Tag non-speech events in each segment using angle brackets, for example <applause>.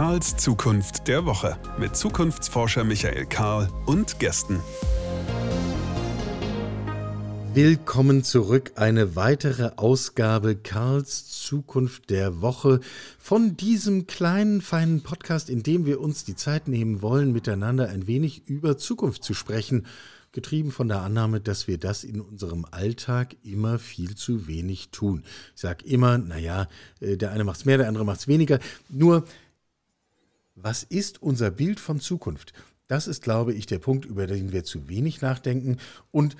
Karls Zukunft der Woche mit Zukunftsforscher Michael Karl und Gästen. Willkommen zurück. Eine weitere Ausgabe Karls Zukunft der Woche von diesem kleinen, feinen Podcast, in dem wir uns die Zeit nehmen wollen, miteinander ein wenig über Zukunft zu sprechen getrieben von der Annahme, dass wir das in unserem Alltag immer viel zu wenig tun. Ich sage immer, naja, äh, der eine macht es mehr, der andere macht es weniger. Nur, was ist unser Bild von Zukunft? Das ist, glaube ich, der Punkt, über den wir zu wenig nachdenken und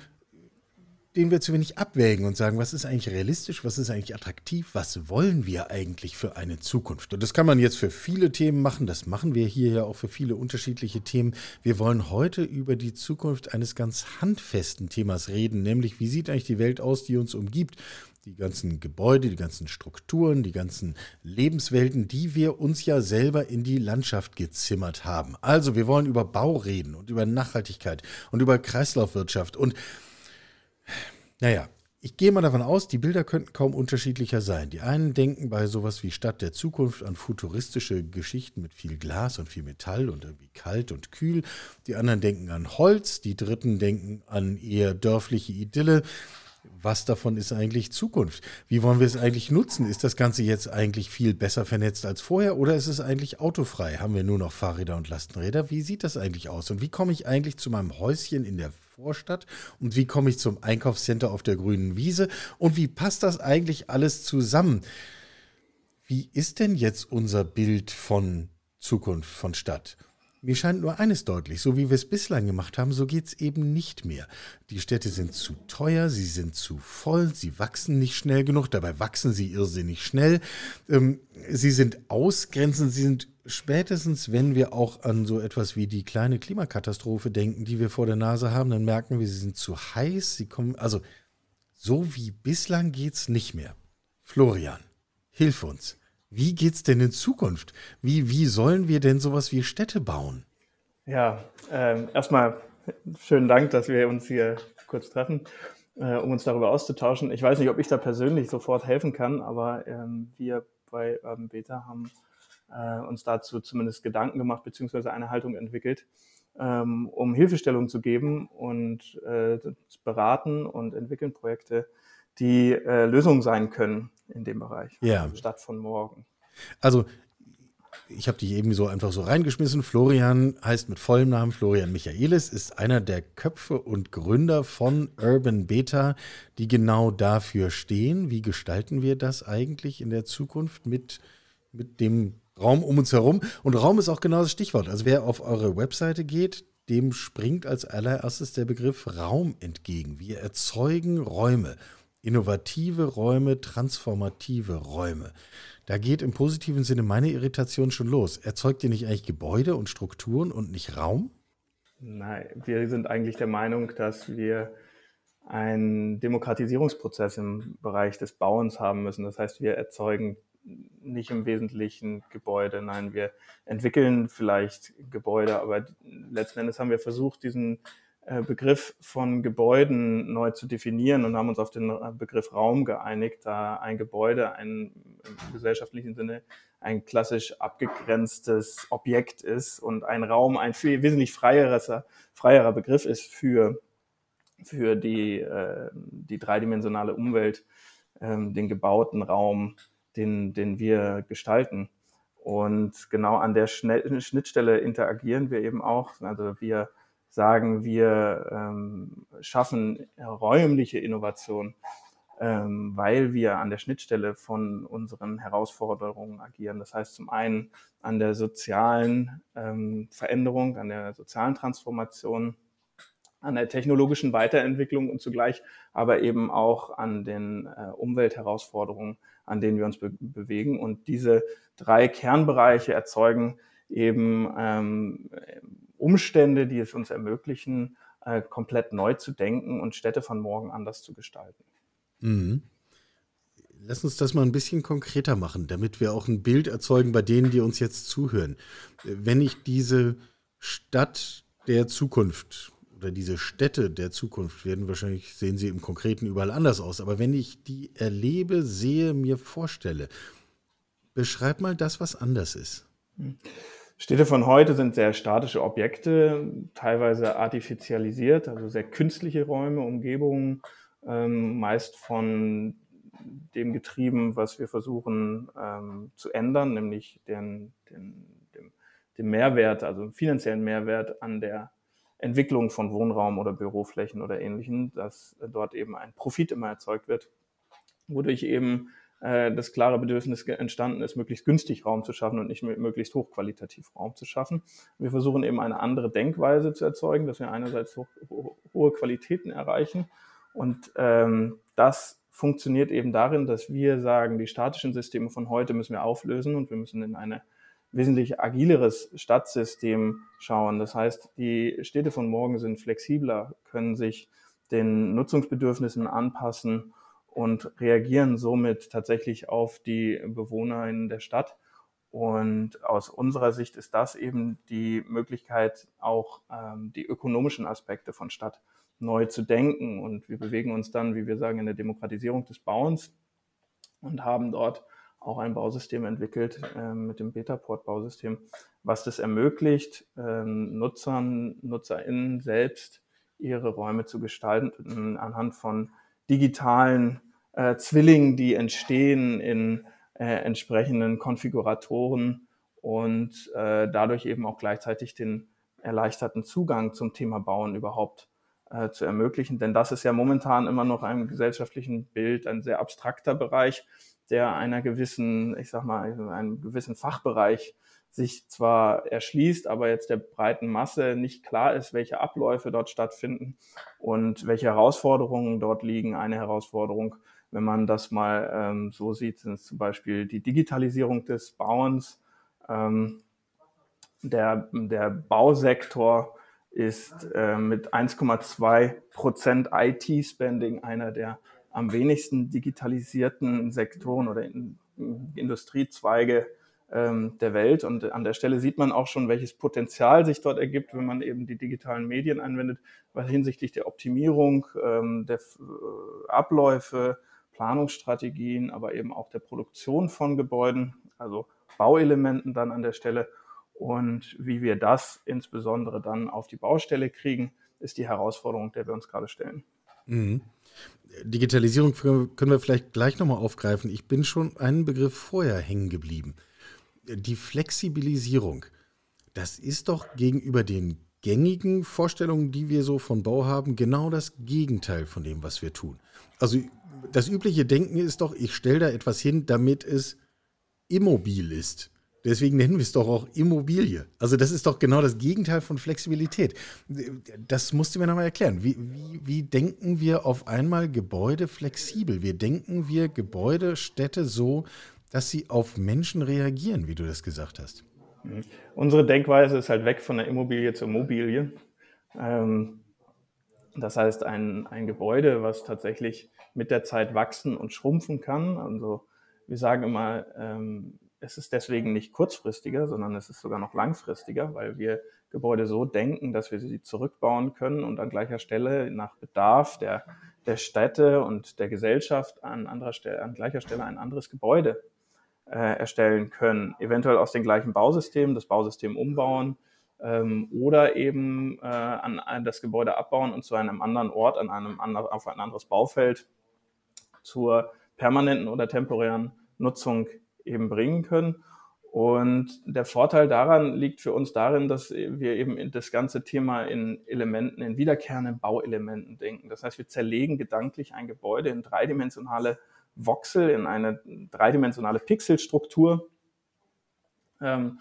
den wir zu wenig abwägen und sagen, was ist eigentlich realistisch, was ist eigentlich attraktiv, was wollen wir eigentlich für eine Zukunft. Und das kann man jetzt für viele Themen machen, das machen wir hier ja auch für viele unterschiedliche Themen. Wir wollen heute über die Zukunft eines ganz handfesten Themas reden, nämlich wie sieht eigentlich die Welt aus, die uns umgibt. Die ganzen Gebäude, die ganzen Strukturen, die ganzen Lebenswelten, die wir uns ja selber in die Landschaft gezimmert haben. Also wir wollen über Bau reden und über Nachhaltigkeit und über Kreislaufwirtschaft und naja, ich gehe mal davon aus, die Bilder könnten kaum unterschiedlicher sein. Die einen denken bei sowas wie Stadt der Zukunft an futuristische Geschichten mit viel Glas und viel Metall und irgendwie kalt und kühl. Die anderen denken an Holz. Die dritten denken an eher dörfliche Idylle was davon ist eigentlich Zukunft? Wie wollen wir es eigentlich nutzen? Ist das Ganze jetzt eigentlich viel besser vernetzt als vorher oder ist es eigentlich autofrei? Haben wir nur noch Fahrräder und Lastenräder? Wie sieht das eigentlich aus? Und wie komme ich eigentlich zu meinem Häuschen in der Vorstadt? Und wie komme ich zum Einkaufscenter auf der grünen Wiese? Und wie passt das eigentlich alles zusammen? Wie ist denn jetzt unser Bild von Zukunft, von Stadt? Mir scheint nur eines deutlich, so wie wir es bislang gemacht haben, so geht es eben nicht mehr. Die Städte sind zu teuer, sie sind zu voll, sie wachsen nicht schnell genug, dabei wachsen sie irrsinnig schnell. Ähm, sie sind ausgrenzend, sie sind spätestens, wenn wir auch an so etwas wie die kleine Klimakatastrophe denken, die wir vor der Nase haben, dann merken wir, sie sind zu heiß, sie kommen, also so wie bislang geht es nicht mehr. Florian, hilf uns. Wie geht's denn in Zukunft? Wie, wie sollen wir denn sowas wie Städte bauen? Ja, ähm, erstmal schönen Dank, dass wir uns hier kurz treffen, äh, um uns darüber auszutauschen. Ich weiß nicht, ob ich da persönlich sofort helfen kann, aber ähm, wir bei Urban Beta haben äh, uns dazu zumindest Gedanken gemacht, beziehungsweise eine Haltung entwickelt, ähm, um Hilfestellung zu geben und äh, beraten und entwickeln Projekte, die äh, Lösungen sein können in dem Bereich. Ja. Stadt von morgen. Also ich habe dich eben so einfach so reingeschmissen. Florian heißt mit vollem Namen Florian Michaelis, ist einer der Köpfe und Gründer von Urban Beta, die genau dafür stehen. Wie gestalten wir das eigentlich in der Zukunft mit, mit dem Raum um uns herum? Und Raum ist auch genau das Stichwort. Also wer auf eure Webseite geht, dem springt als allererstes der Begriff Raum entgegen. Wir erzeugen Räume innovative Räume, transformative Räume. Da geht im positiven Sinne meine Irritation schon los. Erzeugt ihr nicht eigentlich Gebäude und Strukturen und nicht Raum? Nein, wir sind eigentlich der Meinung, dass wir einen Demokratisierungsprozess im Bereich des Bauens haben müssen. Das heißt, wir erzeugen nicht im Wesentlichen Gebäude, nein, wir entwickeln vielleicht Gebäude, aber letzten Endes haben wir versucht, diesen Begriff von Gebäuden neu zu definieren und haben uns auf den äh, Begriff Raum geeinigt, da ein Gebäude ein, im gesellschaftlichen Sinne ein klassisch abgegrenztes Objekt ist und ein Raum ein viel, wesentlich freierer, freierer Begriff ist für, für die, äh, die dreidimensionale Umwelt, äh, den gebauten Raum, den, den wir gestalten. Und genau an der Schnittstelle interagieren wir eben auch. Also wir sagen, wir ähm, schaffen räumliche Innovation, ähm, weil wir an der Schnittstelle von unseren Herausforderungen agieren. Das heißt zum einen an der sozialen ähm, Veränderung, an der sozialen Transformation, an der technologischen Weiterentwicklung und zugleich aber eben auch an den äh, Umweltherausforderungen, an denen wir uns be bewegen. Und diese drei Kernbereiche erzeugen eben ähm, Umstände, die es uns ermöglichen, äh, komplett neu zu denken und Städte von morgen anders zu gestalten. Mhm. Lass uns das mal ein bisschen konkreter machen, damit wir auch ein Bild erzeugen bei denen, die uns jetzt zuhören. Wenn ich diese Stadt der Zukunft oder diese Städte der Zukunft werden wahrscheinlich, sehen sie im Konkreten überall anders aus, aber wenn ich die erlebe, sehe, mir vorstelle, beschreib mal das, was anders ist. Städte von heute sind sehr statische Objekte, teilweise artifizialisiert, also sehr künstliche Räume, Umgebungen, ähm, meist von dem getrieben, was wir versuchen ähm, zu ändern, nämlich den, den, dem, dem Mehrwert, also finanziellen Mehrwert an der Entwicklung von Wohnraum oder Büroflächen oder ähnlichem, dass dort eben ein Profit immer erzeugt wird, wodurch eben äh, das klare Bedürfnis entstanden ist, möglichst günstig Raum zu schaffen und nicht möglichst hochqualitativ Raum zu schaffen. Wir versuchen eben eine andere Denkweise zu erzeugen, dass wir einerseits hoch, hohe Qualitäten erreichen und ähm, das funktioniert eben darin, dass wir sagen, die statischen Systeme von heute müssen wir auflösen und wir müssen in eine wesentlich agileres Stadtsystem schauen. Das heißt, die Städte von morgen sind flexibler, können sich den Nutzungsbedürfnissen anpassen und reagieren somit tatsächlich auf die Bewohner in der Stadt. Und aus unserer Sicht ist das eben die Möglichkeit, auch ähm, die ökonomischen Aspekte von Stadt neu zu denken. Und wir bewegen uns dann, wie wir sagen, in der Demokratisierung des Bauens und haben dort auch ein Bausystem entwickelt äh, mit dem Betaport-Bausystem, was das ermöglicht, äh, Nutzern, NutzerInnen selbst ihre Räume zu gestalten anhand von digitalen äh, Zwillingen, die entstehen in äh, entsprechenden Konfiguratoren und äh, dadurch eben auch gleichzeitig den erleichterten Zugang zum Thema Bauen überhaupt äh, zu ermöglichen. Denn das ist ja momentan immer noch einem gesellschaftlichen Bild ein sehr abstrakter Bereich, der einer gewissen, ich sag mal, einem gewissen Fachbereich sich zwar erschließt, aber jetzt der breiten Masse nicht klar ist, welche Abläufe dort stattfinden und welche Herausforderungen dort liegen. Eine Herausforderung, wenn man das mal ähm, so sieht, sind es zum Beispiel die Digitalisierung des Bauens. Ähm, der, der Bausektor ist äh, mit 1,2 Prozent IT-Spending einer der am wenigsten digitalisierten Sektoren oder in, in Industriezweige ähm, der Welt. Und an der Stelle sieht man auch schon, welches Potenzial sich dort ergibt, wenn man eben die digitalen Medien anwendet, weil hinsichtlich der Optimierung ähm, der äh, Abläufe, Planungsstrategien, aber eben auch der Produktion von Gebäuden, also Bauelementen dann an der Stelle und wie wir das insbesondere dann auf die Baustelle kriegen, ist die Herausforderung, der wir uns gerade stellen. Mhm. Digitalisierung können wir vielleicht gleich nochmal aufgreifen. Ich bin schon einen Begriff vorher hängen geblieben. Die Flexibilisierung, das ist doch gegenüber den gängigen Vorstellungen, die wir so von Bau haben, genau das Gegenteil von dem, was wir tun. Also das übliche Denken ist doch, ich stelle da etwas hin, damit es immobil ist. Deswegen nennen wir es doch auch Immobilie. Also das ist doch genau das Gegenteil von Flexibilität. Das musst du mir nochmal erklären. Wie, wie, wie, denken wir auf einmal Gebäude flexibel? Wie denken wir Gebäude, Städte so, dass sie auf Menschen reagieren, wie du das gesagt hast? Mhm. Unsere Denkweise ist halt weg von der Immobilie zur Mobilie. Ähm, das heißt, ein, ein Gebäude, was tatsächlich mit der Zeit wachsen und schrumpfen kann. Also wir sagen immer, ähm, es ist deswegen nicht kurzfristiger, sondern es ist sogar noch langfristiger, weil wir Gebäude so denken, dass wir sie zurückbauen können und an gleicher Stelle nach Bedarf der, der Städte und der Gesellschaft an, anderer Stelle, an gleicher Stelle ein anderes Gebäude äh, erstellen können. Eventuell aus den gleichen Bausystemen, das Bausystem umbauen ähm, oder eben äh, an, an, das Gebäude abbauen und zu einem anderen Ort, an einem anderen, auf ein anderes Baufeld zur permanenten oder temporären Nutzung eben bringen können. Und der Vorteil daran liegt für uns darin, dass wir eben das ganze Thema in Elementen, in wiederkehrenden Bauelementen denken. Das heißt, wir zerlegen gedanklich ein Gebäude in dreidimensionale Voxel, in eine dreidimensionale Pixelstruktur ähm,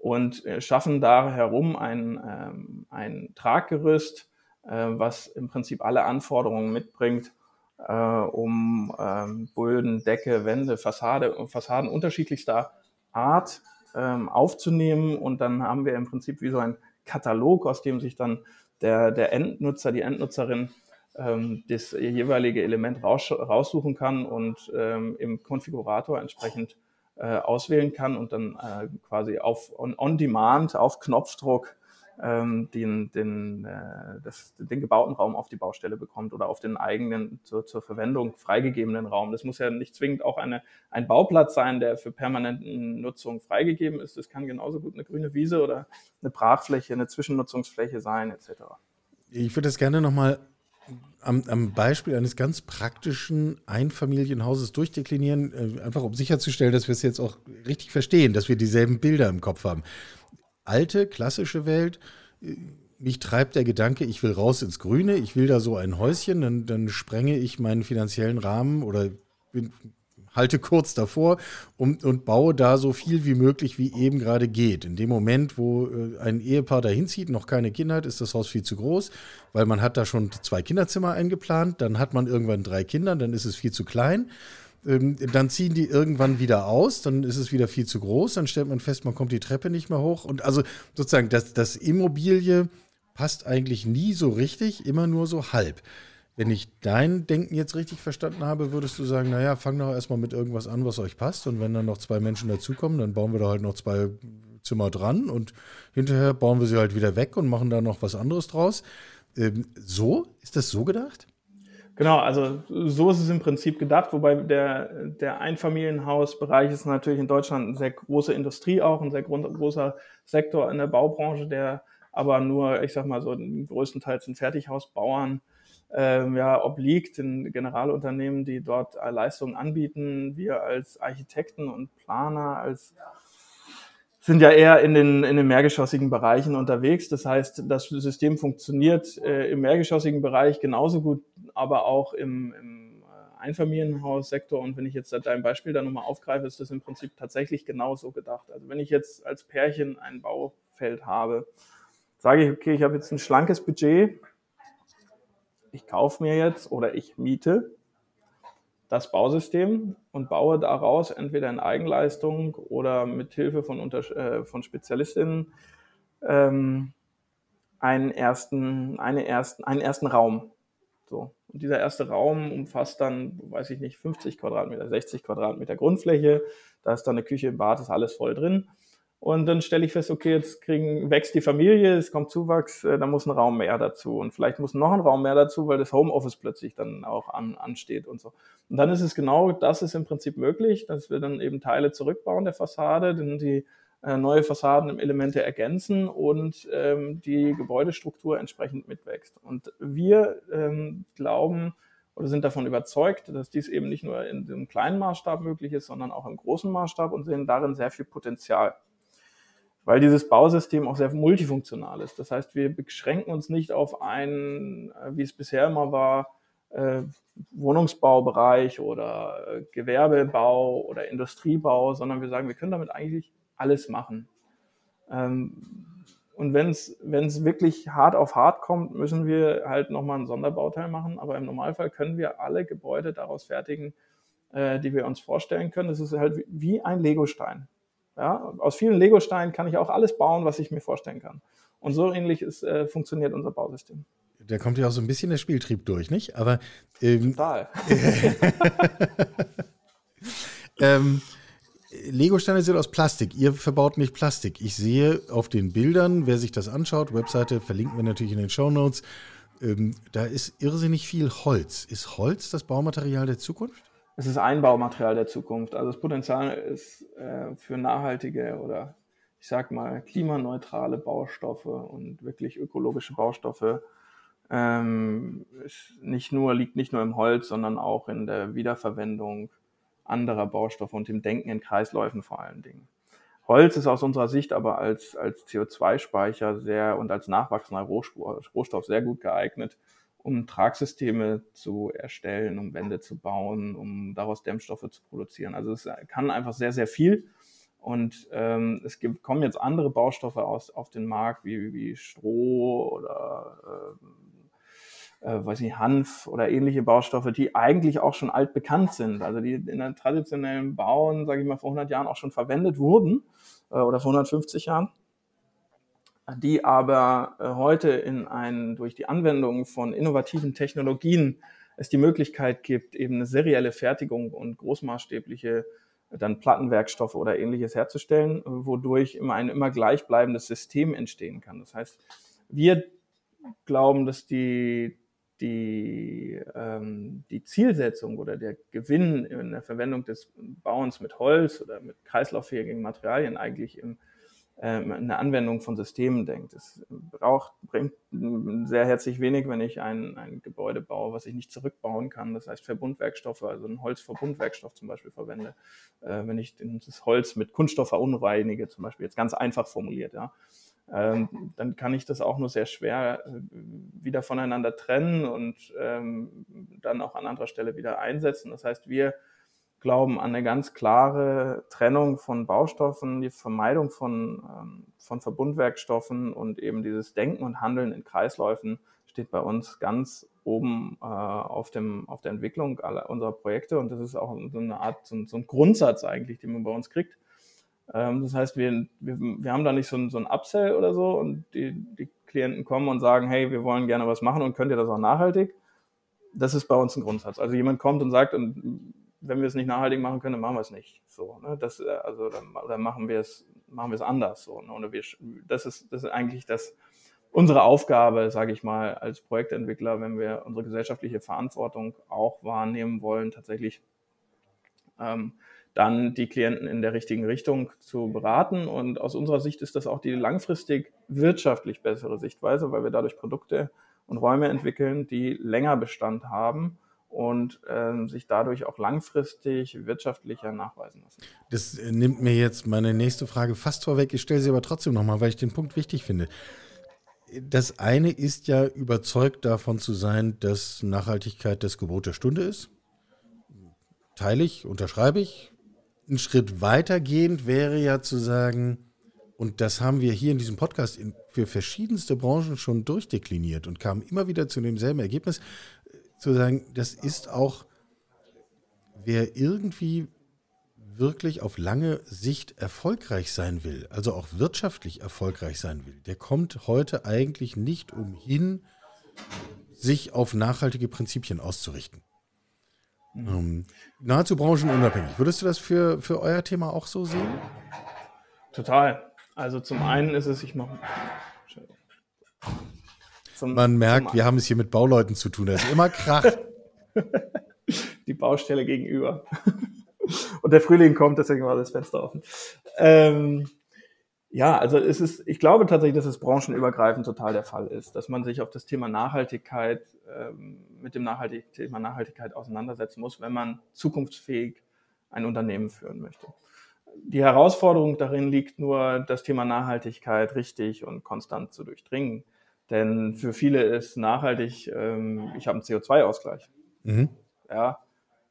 und schaffen da herum ein, ähm, ein Traggerüst, äh, was im Prinzip alle Anforderungen mitbringt, äh, um ähm, Böden, Decke, Wände, Fassade Fassaden unterschiedlichster Art ähm, aufzunehmen. Und dann haben wir im Prinzip wie so ein Katalog, aus dem sich dann der, der Endnutzer, die Endnutzerin ähm, das jeweilige Element raus, raussuchen kann und ähm, im Konfigurator entsprechend äh, auswählen kann und dann äh, quasi auf on, on, Demand, auf Knopfdruck ähm, den, den, äh, das, den gebauten Raum auf die Baustelle bekommt oder auf den eigenen zur, zur Verwendung freigegebenen Raum. Das muss ja nicht zwingend auch eine, ein Bauplatz sein, der für permanente Nutzung freigegeben ist. Das kann genauso gut eine grüne Wiese oder eine Brachfläche, eine Zwischennutzungsfläche sein, etc. Ich würde das gerne nochmal am, am Beispiel eines ganz praktischen Einfamilienhauses durchdeklinieren, äh, einfach um sicherzustellen, dass wir es jetzt auch richtig verstehen, dass wir dieselben Bilder im Kopf haben. Alte, klassische Welt, äh, mich treibt der Gedanke, ich will raus ins Grüne, ich will da so ein Häuschen, dann, dann sprenge ich meinen finanziellen Rahmen oder bin, halte kurz davor und, und baue da so viel wie möglich, wie eben gerade geht. In dem Moment, wo äh, ein Ehepaar dahin zieht, noch keine Kinder hat, ist das Haus viel zu groß, weil man hat da schon zwei Kinderzimmer eingeplant, dann hat man irgendwann drei Kinder, dann ist es viel zu klein. Ähm, dann ziehen die irgendwann wieder aus, dann ist es wieder viel zu groß, dann stellt man fest, man kommt die Treppe nicht mehr hoch. Und also sozusagen, das, das Immobilie passt eigentlich nie so richtig, immer nur so halb. Wenn ich dein Denken jetzt richtig verstanden habe, würdest du sagen, naja, fang doch erstmal mit irgendwas an, was euch passt. Und wenn dann noch zwei Menschen dazukommen, dann bauen wir da halt noch zwei Zimmer dran und hinterher bauen wir sie halt wieder weg und machen da noch was anderes draus. Ähm, so? Ist das so gedacht? Genau, also so ist es im Prinzip gedacht, wobei der, der Einfamilienhausbereich ist natürlich in Deutschland eine sehr große Industrie auch, ein sehr großer Sektor in der Baubranche, der aber nur, ich sag mal so, größtenteils den Fertighausbauern ähm, ja, obliegt, den Generalunternehmen, die dort Leistungen anbieten. Wir als Architekten und Planer, als sind ja eher in den, in den mehrgeschossigen Bereichen unterwegs. Das heißt, das System funktioniert äh, im mehrgeschossigen Bereich genauso gut, aber auch im, im äh, Einfamilienhaussektor. Und wenn ich jetzt dein Beispiel da nochmal aufgreife, ist das im Prinzip tatsächlich genauso gedacht. Also wenn ich jetzt als Pärchen ein Baufeld habe, sage ich, okay, ich habe jetzt ein schlankes Budget, ich kaufe mir jetzt oder ich miete das Bausystem und baue daraus entweder in Eigenleistung oder mit Hilfe von, äh, von Spezialistinnen ähm, einen, ersten, eine ersten, einen ersten Raum. So. Und dieser erste Raum umfasst dann, weiß ich nicht, 50 Quadratmeter, 60 Quadratmeter Grundfläche. Da ist dann eine Küche, Bad, ist alles voll drin. Und dann stelle ich fest, okay, jetzt kriegen, wächst die Familie, es kommt Zuwachs, äh, da muss ein Raum mehr dazu. Und vielleicht muss noch ein Raum mehr dazu, weil das Homeoffice plötzlich dann auch an, ansteht und so. Und dann ist es genau, das ist im Prinzip möglich, dass wir dann eben Teile zurückbauen der Fassade, dann die äh, neue Fassadenelemente ergänzen und ähm, die Gebäudestruktur entsprechend mitwächst. Und wir ähm, glauben oder sind davon überzeugt, dass dies eben nicht nur in dem kleinen Maßstab möglich ist, sondern auch im großen Maßstab und sehen darin sehr viel Potenzial weil dieses Bausystem auch sehr multifunktional ist. Das heißt, wir beschränken uns nicht auf einen, äh, wie es bisher immer war, äh, Wohnungsbaubereich oder äh, Gewerbebau oder Industriebau, sondern wir sagen, wir können damit eigentlich alles machen. Ähm, und wenn es wirklich hart auf hart kommt, müssen wir halt nochmal einen Sonderbauteil machen. Aber im Normalfall können wir alle Gebäude daraus fertigen, die wir uns vorstellen können. Das ist halt wie ein Legostein. Ja, aus vielen Lego-Steinen kann ich auch alles bauen, was ich mir vorstellen kann. Und so ähnlich ist, äh, funktioniert unser Bausystem. Da kommt ja auch so ein bisschen der Spieltrieb durch, nicht? Aber ähm, total. <laughs> ähm, Lego-Steine sind aus Plastik. Ihr verbaut nicht Plastik. Ich sehe auf den Bildern, wer sich das anschaut, Webseite verlinken wir natürlich in den Show Notes. Ähm, da ist irrsinnig viel Holz. Ist Holz das Baumaterial der Zukunft? Es ist Einbaumaterial der Zukunft. Also das Potenzial ist äh, für nachhaltige oder ich sag mal klimaneutrale Baustoffe und wirklich ökologische Baustoffe ähm, nicht nur, liegt nicht nur im Holz, sondern auch in der Wiederverwendung anderer Baustoffe und im Denken in Kreisläufen vor allen Dingen. Holz ist aus unserer Sicht aber als, als CO2-Speicher sehr und als nachwachsender Rohstoff sehr gut geeignet, um Tragsysteme zu erstellen, um Wände zu bauen, um daraus Dämmstoffe zu produzieren. Also es kann einfach sehr, sehr viel. Und ähm, es gibt, kommen jetzt andere Baustoffe aus, auf den Markt, wie, wie Stroh oder äh, äh, weiß nicht, Hanf oder ähnliche Baustoffe, die eigentlich auch schon altbekannt sind. Also die in der traditionellen Bauen, sage ich mal, vor 100 Jahren auch schon verwendet wurden äh, oder vor 150 Jahren die aber äh, heute in ein, durch die Anwendung von innovativen Technologien es die Möglichkeit gibt, eben eine serielle Fertigung und großmaßstäbliche dann Plattenwerkstoffe oder ähnliches herzustellen, wodurch immer ein immer gleichbleibendes System entstehen kann. Das heißt, wir glauben, dass die, die, ähm, die Zielsetzung oder der Gewinn in der Verwendung des Bauens mit Holz oder mit kreislauffähigen Materialien eigentlich im, eine Anwendung von Systemen denkt. Es braucht, bringt sehr herzlich wenig, wenn ich ein, ein Gebäude baue, was ich nicht zurückbauen kann. Das heißt Verbundwerkstoffe, also ein Holzverbundwerkstoff zum Beispiel verwende. Äh, wenn ich das Holz mit Kunststoff verunreinige, zum Beispiel jetzt ganz einfach formuliert, ja ähm, dann kann ich das auch nur sehr schwer äh, wieder voneinander trennen und ähm, dann auch an anderer Stelle wieder einsetzen. Das heißt, wir glauben an eine ganz klare Trennung von Baustoffen, die Vermeidung von, ähm, von Verbundwerkstoffen und eben dieses Denken und Handeln in Kreisläufen steht bei uns ganz oben äh, auf, dem, auf der Entwicklung aller unserer Projekte und das ist auch so eine Art, so, so ein Grundsatz eigentlich, den man bei uns kriegt ähm, das heißt, wir, wir, wir haben da nicht so ein, so ein Upsell oder so und die, die Klienten kommen und sagen, hey, wir wollen gerne was machen und könnt ihr das auch nachhaltig? Das ist bei uns ein Grundsatz. Also jemand kommt und sagt, und wenn wir es nicht nachhaltig machen können, dann machen wir es nicht. So, ne? das, äh, also dann, dann machen wir es, machen wir es anders. So, ne? Oder wir, das ist, das ist eigentlich das, unsere Aufgabe, sage ich mal, als Projektentwickler, wenn wir unsere gesellschaftliche Verantwortung auch wahrnehmen wollen, tatsächlich ähm, dann die Klienten in der richtigen Richtung zu beraten. Und aus unserer Sicht ist das auch die langfristig wirtschaftlich bessere Sichtweise, weil wir dadurch Produkte und Räume entwickeln, die länger Bestand haben und äh, sich dadurch auch langfristig wirtschaftlicher nachweisen lassen. Das äh, nimmt mir jetzt meine nächste Frage fast vorweg. Ich stelle sie aber trotzdem nochmal, weil ich den Punkt wichtig finde. Das eine ist ja überzeugt davon zu sein, dass Nachhaltigkeit das Gebot der Stunde ist. Teile ich, unterschreibe ich, ein Schritt weitergehend wäre ja zu sagen, und das haben wir hier in diesem Podcast in, für verschiedenste Branchen schon durchdekliniert und kamen immer wieder zu demselben Ergebnis, zu sagen, das ist auch, wer irgendwie wirklich auf lange Sicht erfolgreich sein will, also auch wirtschaftlich erfolgreich sein will, der kommt heute eigentlich nicht umhin, sich auf nachhaltige Prinzipien auszurichten. Mhm. Ähm, nahezu branchenunabhängig. Würdest du das für, für euer Thema auch so sehen? Total. Also zum einen ist es, ich mache. Man merkt, wir haben es hier mit Bauleuten zu tun. Da ist immer Krach. <laughs> Die Baustelle gegenüber. <laughs> Und der Frühling kommt, deswegen war das Fenster offen. Ähm, ja, also es ist, ich glaube tatsächlich, dass es branchenübergreifend total der Fall ist, dass man sich auf das Thema Nachhaltigkeit, ähm, mit dem Nachhaltig Thema Nachhaltigkeit auseinandersetzen muss, wenn man zukunftsfähig ein Unternehmen führen möchte. Die Herausforderung darin liegt nur, das Thema Nachhaltigkeit richtig und konstant zu durchdringen. Denn für viele ist nachhaltig, ähm, ich habe einen CO2-Ausgleich. Mhm. Ja,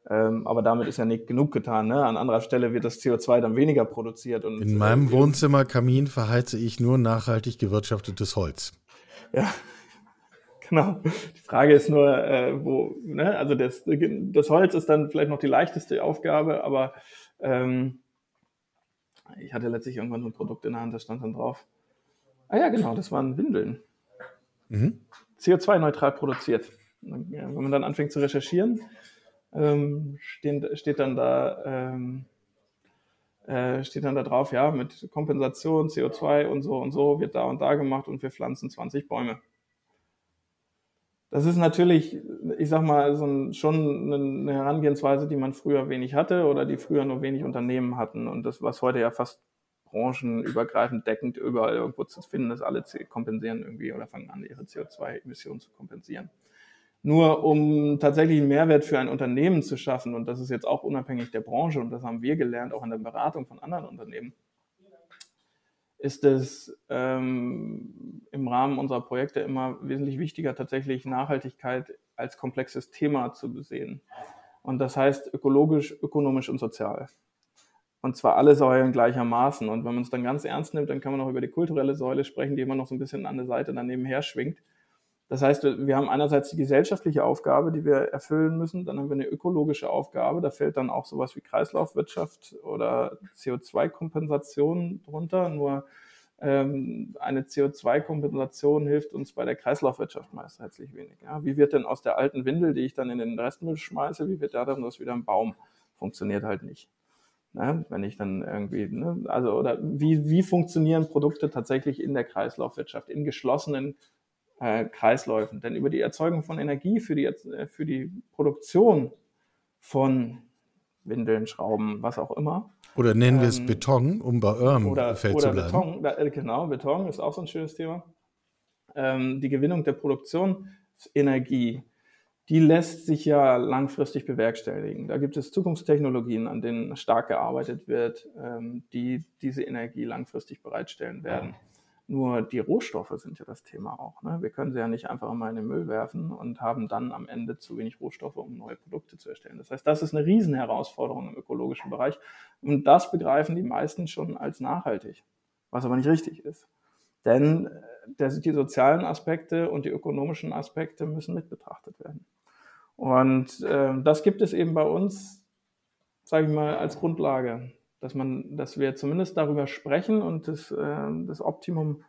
ähm, aber damit ist ja nicht genug getan. Ne? An anderer Stelle wird das CO2 dann weniger produziert. Und, In meinem äh, Wohnzimmerkamin verheize ich nur nachhaltig gewirtschaftetes Holz. Ja, <laughs> genau. Die Frage ist nur, äh, wo, ne? also das, das Holz ist dann vielleicht noch die leichteste Aufgabe, aber ähm, ich hatte letztlich irgendwann so ein Produkt in der Hand, da stand dann drauf. Ah ja, genau, das waren Windeln. Mhm. CO2-neutral produziert. Wenn man dann anfängt zu recherchieren, ähm, stehen, steht dann da ähm, äh, steht dann da drauf, ja, mit Kompensation, CO2 und so und so wird da und da gemacht und wir pflanzen 20 Bäume. Das ist natürlich, ich sag mal, so ein, schon eine Herangehensweise, die man früher wenig hatte oder die früher nur wenig Unternehmen hatten und das, was heute ja fast branchenübergreifend deckend überall irgendwo zu finden ist, alle kompensieren irgendwie oder fangen an, ihre CO2-Emissionen zu kompensieren. Nur um tatsächlich einen Mehrwert für ein Unternehmen zu schaffen, und das ist jetzt auch unabhängig der Branche, und das haben wir gelernt, auch in der Beratung von anderen Unternehmen, ist es ähm, im Rahmen unserer Projekte immer wesentlich wichtiger, tatsächlich Nachhaltigkeit als komplexes Thema zu besehen. Und das heißt ökologisch, ökonomisch und sozial. Und zwar alle Säulen gleichermaßen. Und wenn man es dann ganz ernst nimmt, dann kann man auch über die kulturelle Säule sprechen, die immer noch so ein bisschen an der Seite daneben her schwingt. Das heißt, wir haben einerseits die gesellschaftliche Aufgabe, die wir erfüllen müssen, dann haben wir eine ökologische Aufgabe, da fällt dann auch sowas wie Kreislaufwirtschaft oder CO2-Kompensation drunter. Nur ähm, eine CO2-Kompensation hilft uns bei der Kreislaufwirtschaft meist herzlich wenig. Ja? Wie wird denn aus der alten Windel, die ich dann in den Restmüll schmeiße, wie wird da dann das wieder ein Baum? Funktioniert halt nicht. Ne? Wenn ich dann irgendwie, ne? also oder wie, wie funktionieren Produkte tatsächlich in der Kreislaufwirtschaft, in geschlossenen äh, Kreisläufen? Denn über die Erzeugung von Energie für die, äh, für die Produktion von Windeln, Schrauben, was auch immer. Oder nennen wir es ähm, Beton, um bei eurem oder, Feld oder zu bleiben. Beton, da, äh, genau, Beton ist auch so ein schönes Thema. Ähm, die Gewinnung der Produktionsenergie die lässt sich ja langfristig bewerkstelligen. Da gibt es Zukunftstechnologien, an denen stark gearbeitet wird, ähm, die diese Energie langfristig bereitstellen werden. Nur die Rohstoffe sind ja das Thema auch. Ne? Wir können sie ja nicht einfach mal in den Müll werfen und haben dann am Ende zu wenig Rohstoffe, um neue Produkte zu erstellen. Das heißt, das ist eine Riesenherausforderung im ökologischen Bereich. Und das begreifen die meisten schon als nachhaltig, was aber nicht richtig ist. Denn äh, die sozialen Aspekte und die ökonomischen Aspekte müssen mit betrachtet werden. Und äh, das gibt es eben bei uns, sage ich mal, als Grundlage, dass man, dass wir zumindest darüber sprechen und das, äh, das Optimum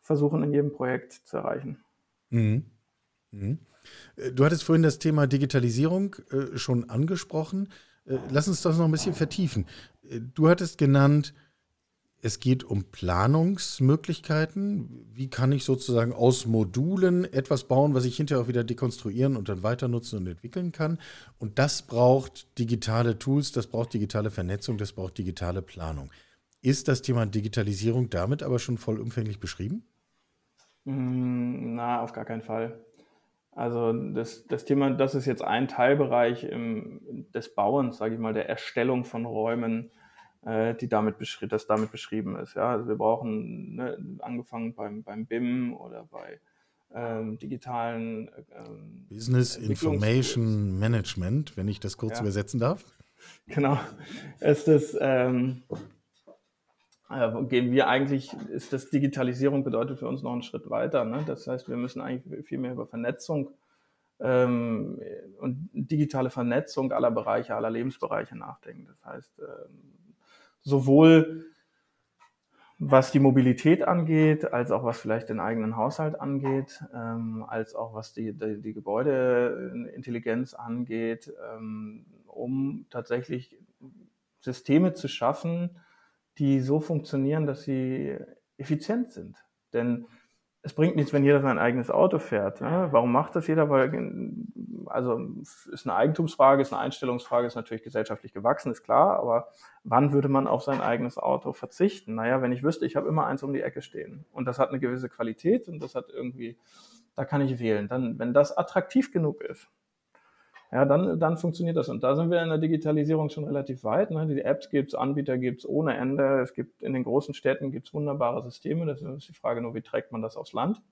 versuchen in jedem Projekt zu erreichen. Mhm. Mhm. Äh, du hattest vorhin das Thema Digitalisierung äh, schon angesprochen. Äh, lass uns das noch ein bisschen vertiefen. Äh, du hattest genannt, es geht um Planungsmöglichkeiten. Wie kann ich sozusagen aus Modulen etwas bauen, was ich hinterher auch wieder dekonstruieren und dann weiter nutzen und entwickeln kann? Und das braucht digitale Tools, das braucht digitale Vernetzung, das braucht digitale Planung. Ist das Thema Digitalisierung damit aber schon vollumfänglich beschrieben? Mm, na, auf gar keinen Fall. Also das, das Thema, das ist jetzt ein Teilbereich im, des Bauens, sage ich mal, der Erstellung von Räumen die damit beschrieben, das damit beschrieben ist. Ja? Also wir brauchen, ne, angefangen beim, beim BIM oder bei ähm, digitalen ähm, Business Information Management, wenn ich das kurz ja. übersetzen darf. <laughs> Genau. Ist das, ähm, äh, gehen wir eigentlich, ist das Digitalisierung bedeutet für uns noch einen Schritt weiter. Ne? Das heißt, wir müssen eigentlich viel mehr über Vernetzung ähm, und digitale Vernetzung aller Bereiche, aller Lebensbereiche nachdenken. Das heißt, ähm, sowohl was die Mobilität angeht, als auch was vielleicht den eigenen Haushalt angeht, ähm, als auch was die, die, die Gebäudeintelligenz angeht, ähm, um tatsächlich Systeme zu schaffen, die so funktionieren, dass sie effizient sind. Denn es bringt nichts, wenn jeder sein eigenes Auto fährt. Ne? Warum macht das jeder? Weil, also ist eine Eigentumsfrage, ist eine Einstellungsfrage, ist natürlich gesellschaftlich gewachsen, ist klar, aber wann würde man auf sein eigenes Auto verzichten? Naja, wenn ich wüsste, ich habe immer eins um die Ecke stehen und das hat eine gewisse Qualität und das hat irgendwie, da kann ich wählen. Dann, wenn das attraktiv genug ist, ja, dann, dann funktioniert das. Und da sind wir in der Digitalisierung schon relativ weit. Ne? Die Apps gibt es, Anbieter gibt es ohne Ende. Es gibt in den großen Städten gibt's wunderbare Systeme. Das ist die Frage nur, wie trägt man das aufs Land?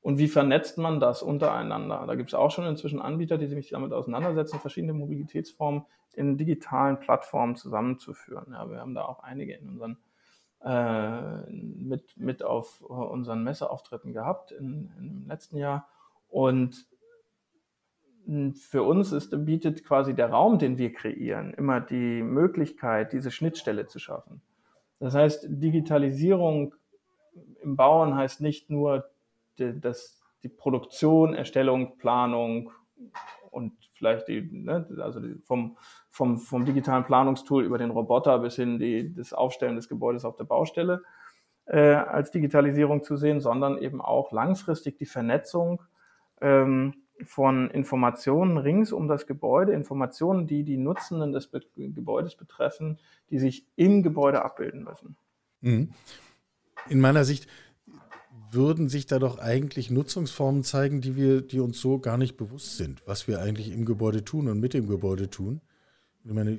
Und wie vernetzt man das untereinander? Da gibt es auch schon inzwischen Anbieter, die sich damit auseinandersetzen, verschiedene Mobilitätsformen in digitalen Plattformen zusammenzuführen. Ja, wir haben da auch einige in unseren äh, mit, mit auf unseren Messeauftritten gehabt in, im letzten Jahr. Und für uns ist, bietet quasi der Raum, den wir kreieren, immer die Möglichkeit, diese Schnittstelle zu schaffen. Das heißt, Digitalisierung im Bauen heißt nicht nur die, das, die Produktion, Erstellung, Planung und vielleicht die, ne, also die vom, vom, vom digitalen Planungstool über den Roboter bis hin die, das Aufstellen des Gebäudes auf der Baustelle äh, als Digitalisierung zu sehen, sondern eben auch langfristig die Vernetzung ähm, von Informationen rings um das Gebäude, Informationen, die die Nutzenden des Be Gebäudes betreffen, die sich im Gebäude abbilden müssen. Mhm. In meiner Sicht würden sich da doch eigentlich Nutzungsformen zeigen, die wir, die uns so gar nicht bewusst sind, was wir eigentlich im Gebäude tun und mit dem Gebäude tun. Ich meine,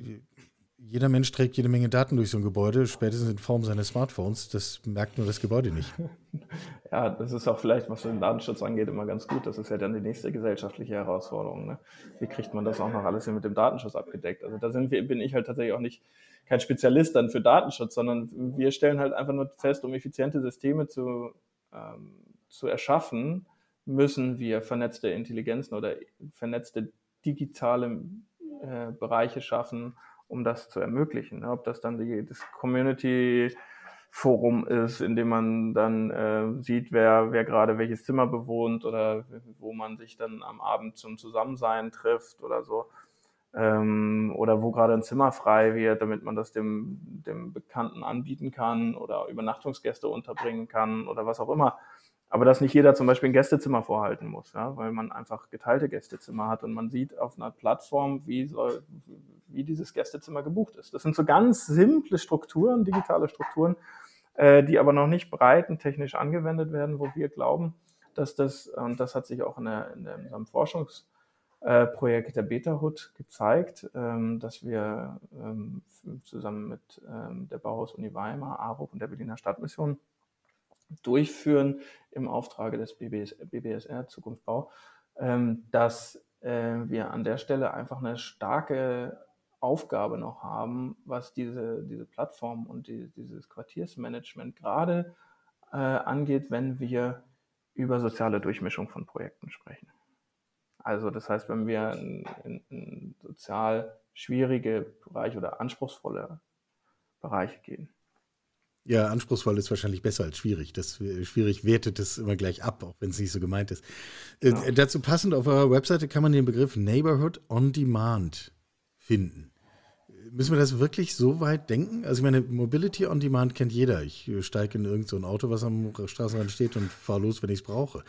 jeder Mensch trägt jede Menge Daten durch so ein Gebäude, spätestens in Form seines Smartphones. Das merkt nur das Gebäude nicht. <laughs> Ja, das ist auch vielleicht, was den Datenschutz angeht, immer ganz gut. Das ist ja dann die nächste gesellschaftliche Herausforderung. Ne? Wie kriegt man das auch noch alles mit dem Datenschutz abgedeckt? Also da wir, bin ich halt tatsächlich auch nicht kein Spezialist dann für Datenschutz, sondern wir stellen halt einfach nur fest, um effiziente Systeme zu, ähm, zu erschaffen, müssen wir vernetzte Intelligenzen oder vernetzte digitale äh, Bereiche schaffen, um das zu ermöglichen. Ob das dann die, das Community Forum ist, in dem man dann äh, sieht, wer, wer gerade welches Zimmer bewohnt oder wo man sich dann am Abend zum Zusammensein trifft oder so. ähm, oder wo gerade ein Zimmer frei wird, damit man das dem, dem Bekannten anbieten kann oder Übernachtungsgäste unterbringen kann oder was auch immer. Aber dass nicht jeder zum Beispiel ein Gästezimmer vorhalten muss, ja, weil man einfach geteilte Gästezimmer hat und man sieht auf einer Plattform, wie, soll, wie dieses Gästezimmer gebucht ist. Das sind so ganz simple Strukturen, digitale Strukturen, äh, die aber noch nicht breitentechnisch angewendet werden, wo wir glauben, dass das, und das hat sich auch in, der, in, der, in unserem Forschungsprojekt der Beta-Hood gezeigt, ähm, dass wir ähm, zusammen mit ähm, der Bauhaus-Uni Weimar, ARUP und der Berliner Stadtmission durchführen im Auftrage des BBS, BBSR Zukunftsbau, dass äh, wir an der Stelle einfach eine starke Aufgabe noch haben, was diese, diese Plattform und die, dieses Quartiersmanagement gerade äh, angeht, wenn wir über soziale Durchmischung von Projekten sprechen. Also das heißt, wenn wir in sozial schwierige Bereiche oder anspruchsvolle Bereiche gehen. Ja, anspruchsvoll ist wahrscheinlich besser als schwierig. Das äh, schwierig wertet es immer gleich ab, auch wenn es nicht so gemeint ist. Äh, ja. dazu passend auf eurer Webseite kann man den Begriff Neighborhood on Demand finden. Müssen wir das wirklich so weit denken? Also ich meine, Mobility on Demand kennt jeder. Ich äh, steige in irgendein so Auto, was am Straßenrand steht und fahre los, wenn ich es brauche.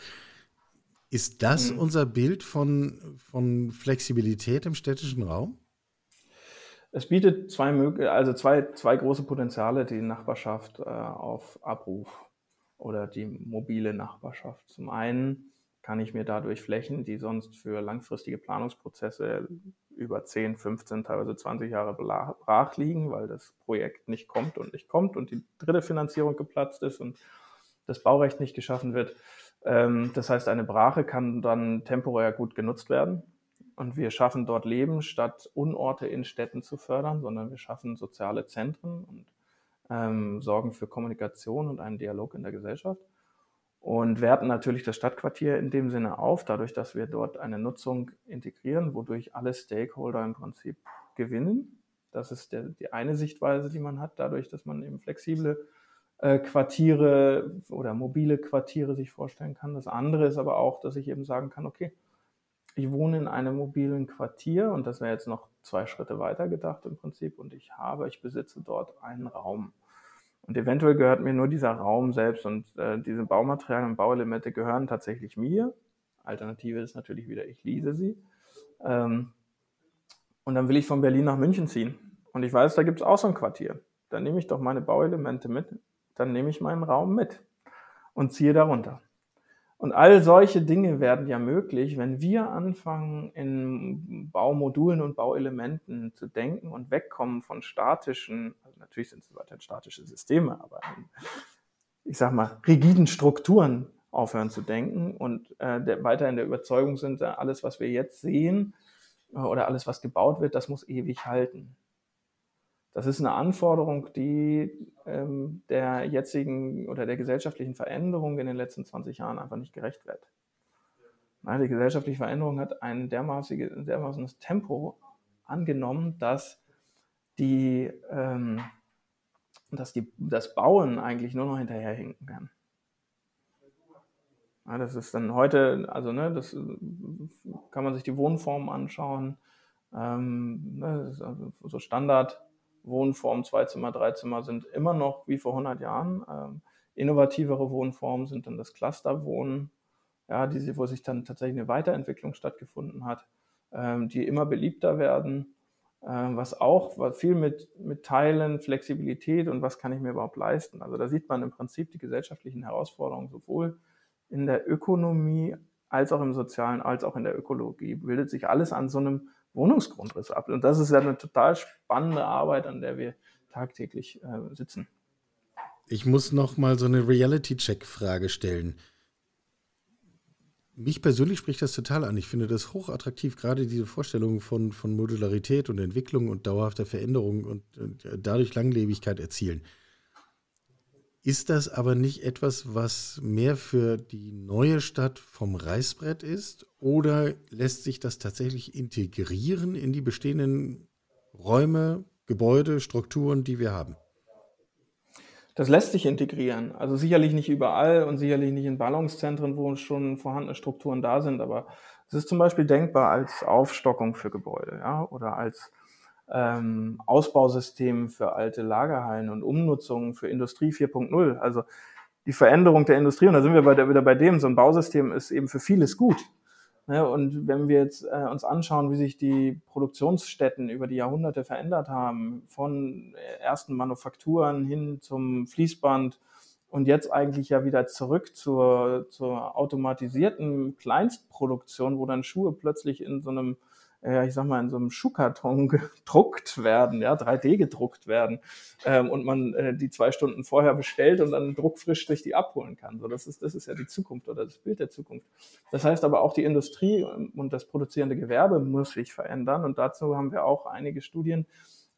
Ist das mhm. unser Bild von, von Flexibilität im städtischen Raum? Es bietet zwei, also zwei, zwei große Potenziale, die Nachbarschaft äh, auf Abruf oder die mobile Nachbarschaft. Zum einen kann ich mir dadurch Flächen, die sonst für langfristige Planungsprozesse über 10, 15, teilweise 20 Jahre brach liegen, weil das Projekt nicht kommt und nicht kommt und die dritte Finanzierung geplatzt ist und das Baurecht nicht geschaffen wird. Ähm, das heißt, eine Brache kann dann temporär gut genutzt werden und wir schaffen dort Leben, statt Unorte in Städten zu fördern, sondern wir schaffen soziale Zentren und ähm, sorgen für Kommunikation und einen Dialog in der Gesellschaft und werten natürlich das Stadtquartier in dem Sinne auf, dadurch, dass wir dort eine Nutzung integrieren, wodurch alle Stakeholder im Prinzip gewinnen. Das ist der, die eine Sichtweise, die man hat, dadurch, dass man eben flexible äh, Quartiere oder mobile Quartiere sich vorstellen kann. Das andere ist aber auch, dass ich eben sagen kann, okay, ich wohne in einem mobilen Quartier und das wäre jetzt noch zwei Schritte weiter gedacht im Prinzip und ich habe, ich besitze dort einen Raum. Und eventuell gehört mir nur dieser Raum selbst und äh, diese Baumaterialien und Bauelemente gehören tatsächlich mir. Alternative ist natürlich wieder, ich lease sie. Ähm, und dann will ich von Berlin nach München ziehen. Und ich weiß, da gibt es auch so ein Quartier. Dann nehme ich doch meine Bauelemente mit, dann nehme ich meinen Raum mit und ziehe darunter. Und all solche Dinge werden ja möglich, wenn wir anfangen, in Baumodulen und Bauelementen zu denken und wegkommen von statischen, also natürlich sind es weiterhin statische Systeme, aber ich sag mal, rigiden Strukturen aufhören zu denken und äh, der, weiter der Überzeugung sind, alles, was wir jetzt sehen äh, oder alles, was gebaut wird, das muss ewig halten. Das ist eine Anforderung, die ähm, der jetzigen oder der gesellschaftlichen Veränderung in den letzten 20 Jahren einfach nicht gerecht wird. Die gesellschaftliche Veränderung hat ein dermaßenes Tempo angenommen, dass, die, ähm, dass die, das Bauen eigentlich nur noch hinterherhinken kann. Ja, das ist dann heute, also ne, das kann man sich die Wohnformen anschauen. Ähm, ne, also so Standard Wohnformen, Zweizimmer, Dreizimmer sind immer noch wie vor 100 Jahren. Ähm, innovativere Wohnformen sind dann das Clusterwohnen, ja, die, wo sich dann tatsächlich eine Weiterentwicklung stattgefunden hat, ähm, die immer beliebter werden, ähm, was auch was viel mit, mit Teilen, Flexibilität und was kann ich mir überhaupt leisten. Also da sieht man im Prinzip die gesellschaftlichen Herausforderungen sowohl in der Ökonomie als auch im Sozialen, als auch in der Ökologie. Bildet sich alles an so einem Wohnungsgrundriss ab. Und das ist ja eine total spannende Arbeit, an der wir tagtäglich äh, sitzen. Ich muss noch mal so eine Reality-Check-Frage stellen. Mich persönlich spricht das total an. Ich finde das hochattraktiv, gerade diese Vorstellung von, von Modularität und Entwicklung und dauerhafter Veränderung und, und dadurch Langlebigkeit erzielen. Ist das aber nicht etwas, was mehr für die neue Stadt vom Reißbrett ist? Oder lässt sich das tatsächlich integrieren in die bestehenden Räume, Gebäude, Strukturen, die wir haben? Das lässt sich integrieren. Also sicherlich nicht überall und sicherlich nicht in Ballungszentren, wo schon vorhandene Strukturen da sind, aber Es ist zum Beispiel denkbar als Aufstockung für Gebäude ja, oder als ähm, Ausbausystem für alte Lagerhallen und Umnutzung für Industrie 4.0. Also die Veränderung der Industrie, und da sind wir bei der, wieder bei dem, so ein Bausystem ist eben für vieles gut. Ne? Und wenn wir jetzt äh, uns anschauen, wie sich die Produktionsstätten über die Jahrhunderte verändert haben, von ersten Manufakturen hin zum Fließband und jetzt eigentlich ja wieder zurück zur, zur automatisierten Kleinstproduktion, wo dann Schuhe plötzlich in so einem ja, ich sag mal, in so einem Schuhkarton <laughs> gedruckt werden, ja, 3D gedruckt werden ähm, und man äh, die zwei Stunden vorher bestellt und dann druckfrisch sich die abholen kann. So, das ist, das ist ja die Zukunft oder das Bild der Zukunft. Das heißt aber auch die Industrie und das produzierende Gewerbe muss sich verändern und dazu haben wir auch einige Studien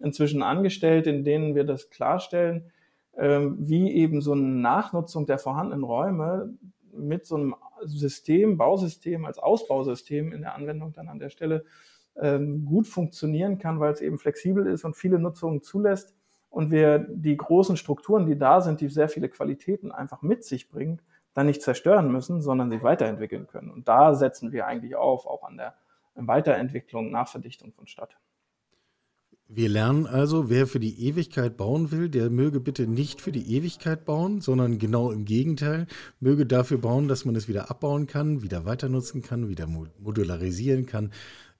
inzwischen angestellt, in denen wir das klarstellen, ähm, wie eben so eine Nachnutzung der vorhandenen Räume mit so einem System, Bausystem als Ausbausystem in der Anwendung dann an der Stelle ähm, gut funktionieren kann, weil es eben flexibel ist und viele Nutzungen zulässt und wir die großen Strukturen, die da sind, die sehr viele Qualitäten einfach mit sich bringen, dann nicht zerstören müssen, sondern sich weiterentwickeln können. Und da setzen wir eigentlich auf, auch an der Weiterentwicklung, Nachverdichtung von Stadt. Wir lernen also, wer für die Ewigkeit bauen will, der möge bitte nicht für die Ewigkeit bauen, sondern genau im Gegenteil, möge dafür bauen, dass man es wieder abbauen kann, wieder weiter nutzen kann, wieder modularisieren kann.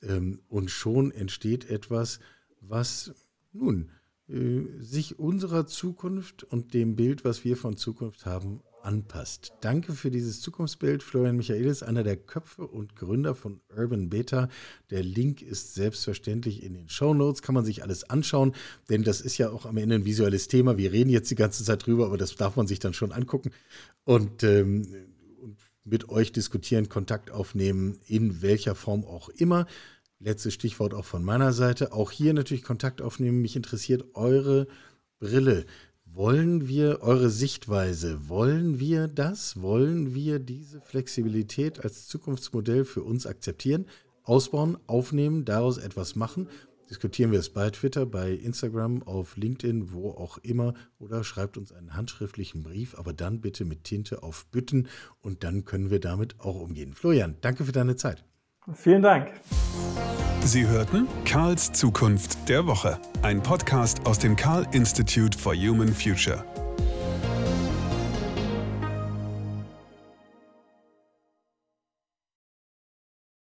Ähm, und schon entsteht etwas, was nun äh, sich unserer Zukunft und dem Bild, was wir von Zukunft haben, anpasst. Danke für dieses Zukunftsbild. Florian Michaelis, einer der Köpfe und Gründer von Urban Beta. Der Link ist selbstverständlich in den Show Notes. Kann man sich alles anschauen, denn das ist ja auch am Ende ein visuelles Thema. Wir reden jetzt die ganze Zeit drüber, aber das darf man sich dann schon angucken und, ähm, mit euch diskutieren, Kontakt aufnehmen, in welcher Form auch immer. Letztes Stichwort auch von meiner Seite. Auch hier natürlich Kontakt aufnehmen. Mich interessiert eure Brille. Wollen wir eure Sichtweise, wollen wir das? Wollen wir diese Flexibilität als Zukunftsmodell für uns akzeptieren, ausbauen, aufnehmen, daraus etwas machen? Diskutieren wir es bei Twitter, bei Instagram, auf LinkedIn, wo auch immer oder schreibt uns einen handschriftlichen Brief, aber dann bitte mit Tinte auf Bütten und dann können wir damit auch umgehen. Florian, danke für deine Zeit. Vielen Dank. Sie hörten Karls Zukunft der Woche, ein Podcast aus dem Karl Institute for Human Future.